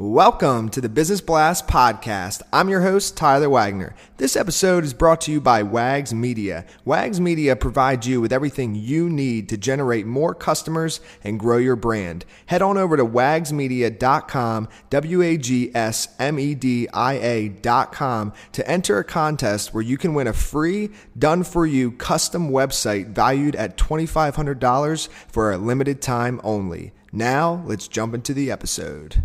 Welcome to the Business Blast podcast. I'm your host, Tyler Wagner. This episode is brought to you by Wags Media. Wags Media provides you with everything you need to generate more customers and grow your brand. Head on over to wagsmedia.com, W A G S M E D I A.com to enter a contest where you can win a free, done for you custom website valued at $2,500 for a limited time only. Now, let's jump into the episode.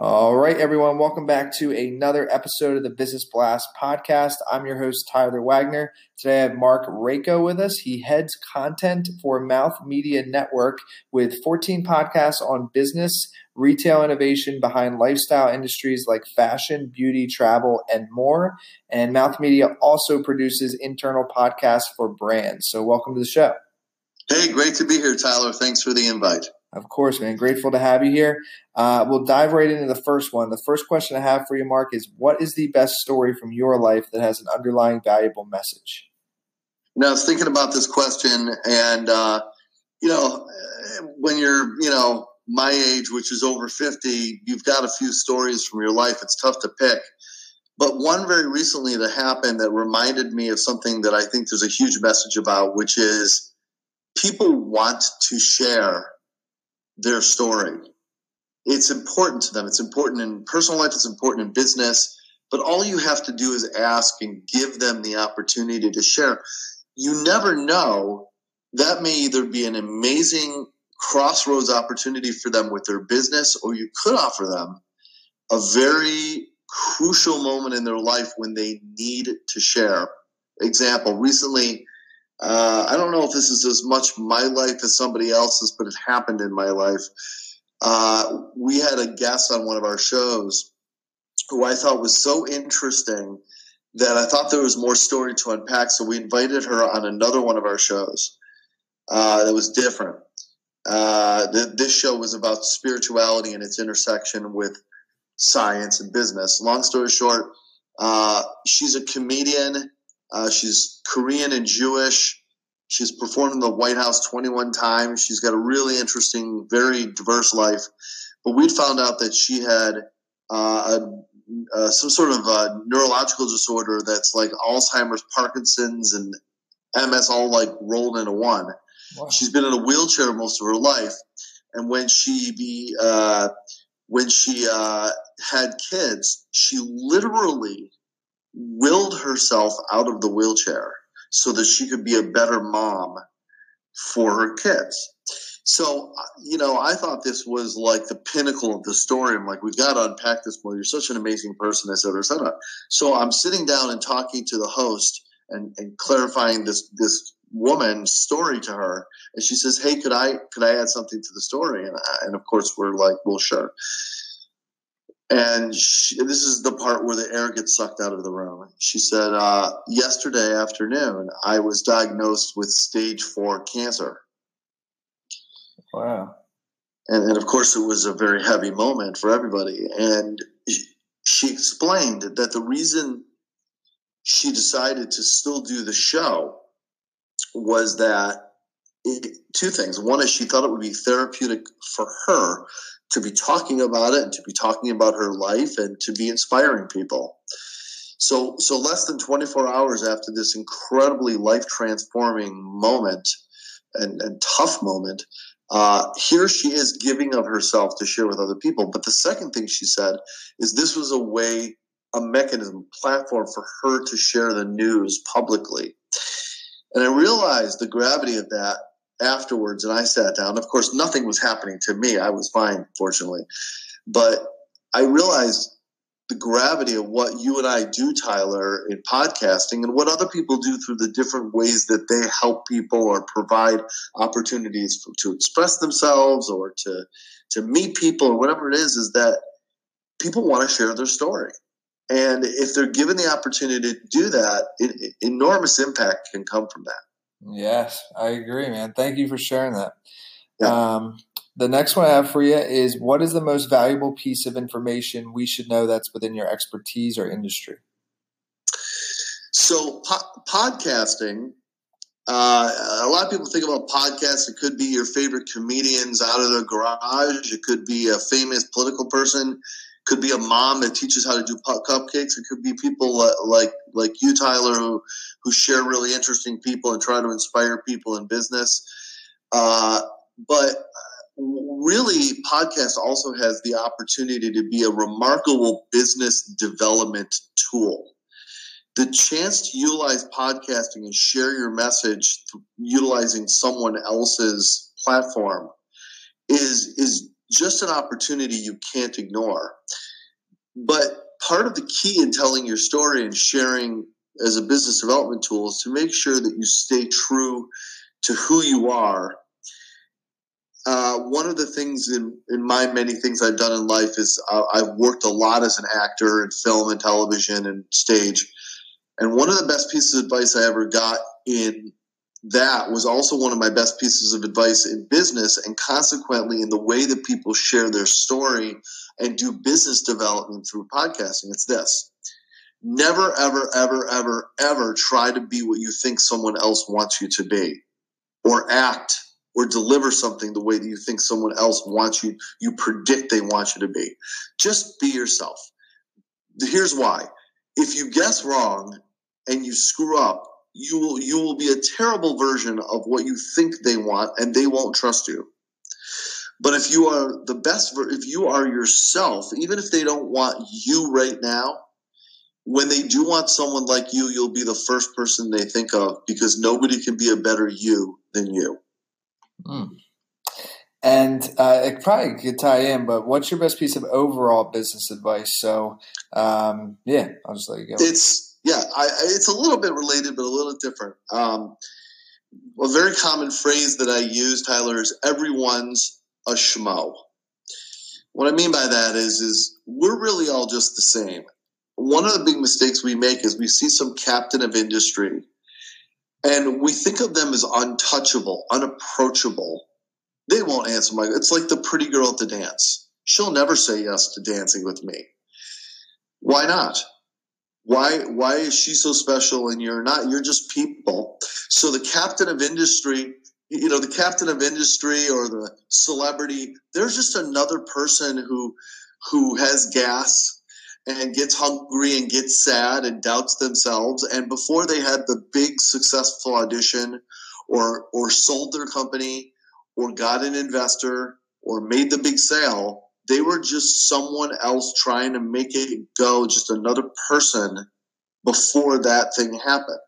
All right, everyone, welcome back to another episode of the Business Blast podcast. I'm your host, Tyler Wagner. Today I have Marc Raco with us. He heads content for Mouth Media Network with 14 podcasts on business, retail innovation behind lifestyle industries like fashion, beauty, travel, and more. And Mouth Media also produces internal podcasts for brands. So, welcome to the show. Hey, great to be here, Tyler. Thanks for the invite. Of course, man. Grateful to have you here. Uh, we'll dive right into the first one. The first question I have for you, Marc, is what is the best story from your life that has an underlying valuable message? Now, I was thinking about this question, and, uh, you know, when you're, you know, my age, which is over 50, you've got a few stories from your life. It's tough to pick. But one very recently that happened that reminded me of something that I think there's a huge message about, which is people want to share their story. It's important to them. It's important in personal life, it's important in business. But all you have to do is ask and give them the opportunity to share. You never know. That may either be an amazing crossroads opportunity for them with their business, or you could offer them a very crucial moment in their life when they need to share. Example, recently, uh, I don't know if this is as much my life as somebody else's, but it happened in my life. Uh, we had a guest on one of our shows who I thought was so interesting that I thought there was more story to unpack. So we invited her on another one of our shows uh, that was different. Uh, th- this show was about spirituality and its intersection with science and business. Long story short, uh, she's a comedian. Uh, she's Korean and Jewish. She's performed in the White House 21 times. She's got a really interesting, very diverse life. But we'd found out that she had uh, a, uh, some sort of neurological disorder that's like Alzheimer's, Parkinson's, and MS all like rolled into one. Wow. She's been in a wheelchair most of her life, and when she be uh, when she uh, had kids, she literally willed herself out of the wheelchair so that she could be a better mom for her kids. So, you know, I thought this was like the pinnacle of the story. I'm like, we've got to unpack this more. You're such an amazing person, et cetera, et cetera. So I'm sitting down and talking to the host and, and clarifying this, this woman's story to her. And she says, Hey, could I, could I add something to the story? And, I, and of course we're like, well, sure. And she, this is the part where the air gets sucked out of the room. She said, uh, Yesterday afternoon, I was diagnosed with stage four cancer. Wow. And, and of course, it was a very heavy moment for everybody. And she explained that the reason she decided to still do the show was that it, two things. One is she thought it would be therapeutic for her to be talking about it and to be talking about her life and to be inspiring people. So, so less than 24 hours after this incredibly life transforming moment and, and tough moment, uh, here she is giving of herself to share with other people. But the second thing she said is this was a way, a mechanism, platform for her to share the news publicly. And I realized the gravity of that afterwards and I sat down. Of course, nothing was happening to me. I was fine, fortunately. But I realized the gravity of what you and I do, Tyler, in podcasting and what other people do through the different ways that they help people or provide opportunities for, to express themselves or to, to meet people or whatever it is, is that people want to share their story. And if they're given the opportunity to do that, it, enormous impact can come from that. Yes, I agree, man. Thank you for sharing that. Yeah. Um, the next one I have for you is what is the most valuable piece of information we should know that's within your expertise or industry? So po- podcasting, uh, a lot of people think about podcasts. It could be your favorite comedians out of the garage. It could be a famous political person. Could be a mom that teaches how to do cupcakes. It could be people like like you, Tyler, who who share really interesting people and try to inspire people in business. Uh, but really, podcast also has the opportunity to be a remarkable business development tool the chance to utilize podcasting and share your message utilizing someone else's platform is is just an opportunity you can't ignore but part of the key in telling your story and sharing as a business development tool is to make sure that you stay true to who you are uh, one of the things in, in my many things I've done in life is uh, I've worked a lot as an actor in film and television and stage. And one of the best pieces of advice I ever got in that was also one of my best pieces of advice in business and consequently in the way that people share their story and do business development through podcasting. It's this. Never, ever, ever, ever, ever try to be what you think someone else wants you to be or act or deliver something the way that you think someone else wants you, you predict they want you to be. Just be yourself. Here's why. If you guess wrong, and you screw up, you will you will be a terrible version of what you think they want, and they won't trust you. But if you are the best, if you are yourself, even if they don't want you right now, when they do want someone like you, you'll be the first person they think of because nobody can be a better you than you. Mm. And uh, it probably could tie in, but what's your best piece of overall business advice? So, um, yeah, I'll just let you go. It's yeah, I, it's a little bit related, but a little different. Um, a very common phrase that I use, Tyler, is everyone's a schmo. What I mean by that is, is we're really all just the same. One of the big mistakes we make is we see some captain of industry and we think of them as untouchable, unapproachable. They won't answer my. It's like the pretty girl at the dance. She'll never say yes to dancing with me. Why not? Why why is she so special and you're not you're just people? So the captain of industry you know the captain of industry or the celebrity there's just another person who who has gas and gets hungry and gets sad and doubts themselves. And before they had the big successful audition or or sold their company or got an investor or made the big sale they were just someone else trying to make it go, just another person before that thing happened.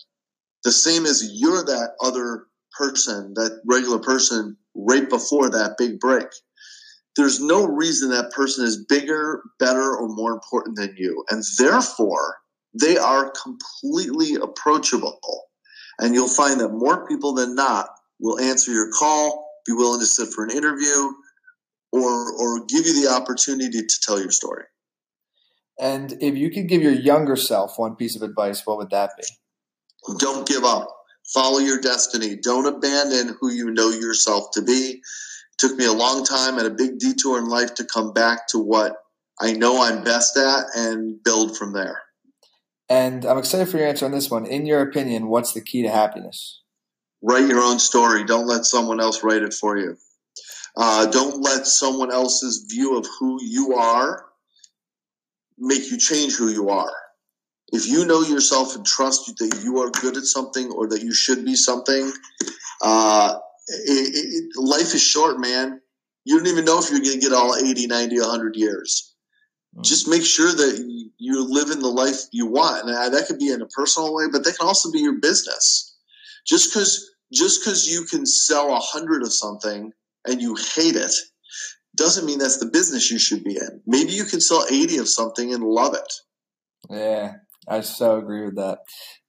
The same as you're that other person, that regular person right before that big break. There's no reason that person is bigger, better, or more important than you. And therefore, they are completely approachable. And you'll find that more people than not will answer your call, be willing to sit for an interview, or or give you the opportunity to tell your story. And if you could give your younger self one piece of advice, what would that be? Don't give up. Follow your destiny. Don't abandon who you know yourself to be. It took me a long time and a big detour in life to come back to what I know I'm best at and build from there. And I'm excited for your answer on this one. In your opinion, what's the key to happiness? Write your own story. Don't let someone else write it for you. Uh, don't let someone else's view of who you are make you change who you are. If you know yourself and trust that you are good at something or that you should be something, uh, it, it, life is short, man. You don't even know if you're going to get all 80, 90, 100 years. Mm. Just make sure that you live in the life you want. And that could be in a personal way, but that can also be your business. Just because just because you can sell a hundred of something and you hate it doesn't mean that's the business you should be in. Maybe you can sell 80 of something and love it. Yeah, I so agree with that.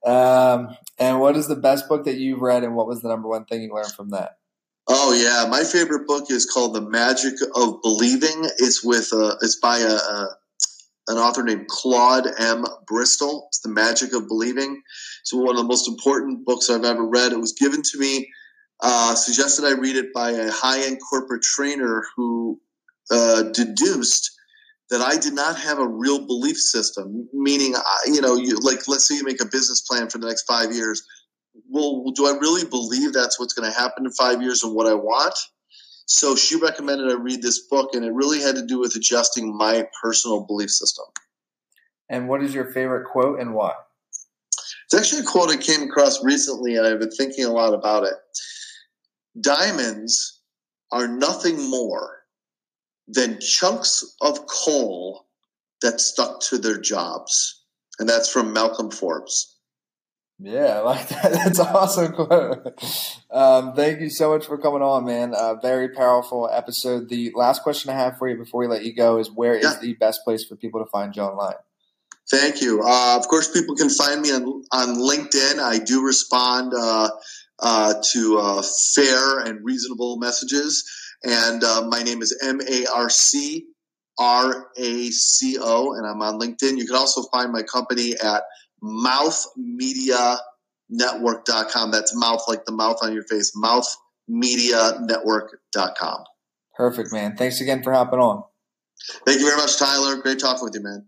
Um, and what is the best book that you've read, and what was the number one thing you learned from that? Oh yeah, my favorite book is called The Magic of Believing. It's with uh, it's by a, a, an author named Claude M. Bristol. It's The Magic of Believing. It's one of the most important books I've ever read. It was given to me uh, suggested I read it by a high end corporate trainer who uh, deduced that I did not have a real belief system. Meaning, you know, you like let's say you make a business plan for the next five years. Well, do I really believe that's what's going to happen in five years and what I want? So she recommended I read this book, and it really had to do with adjusting my personal belief system. And what is your favorite quote and why? It's actually a quote I came across recently, and I've been thinking a lot about it. Diamonds are nothing more than chunks of coal that stuck to their jobs. And that's from Malcolm Forbes. Yeah, I like that. That's an awesome quote. Um, thank you so much for coming on, man. Uh, very powerful episode. The last question I have for you before we let you go is where yeah. is the best place for people to find you online? Thank you. Uh, of course, people can find me on, on LinkedIn. I do respond uh, uh to uh, fair and reasonable messages. And uh, my name is M A R C R A C O, and I'm on LinkedIn. You can also find my company at mouthmedianetwork.com. That's mouth like the mouth on your face, mouthmedianetwork.com. Perfect, man. Thanks again for hopping on. Thank you very much, Tyler. Great talking with you, man.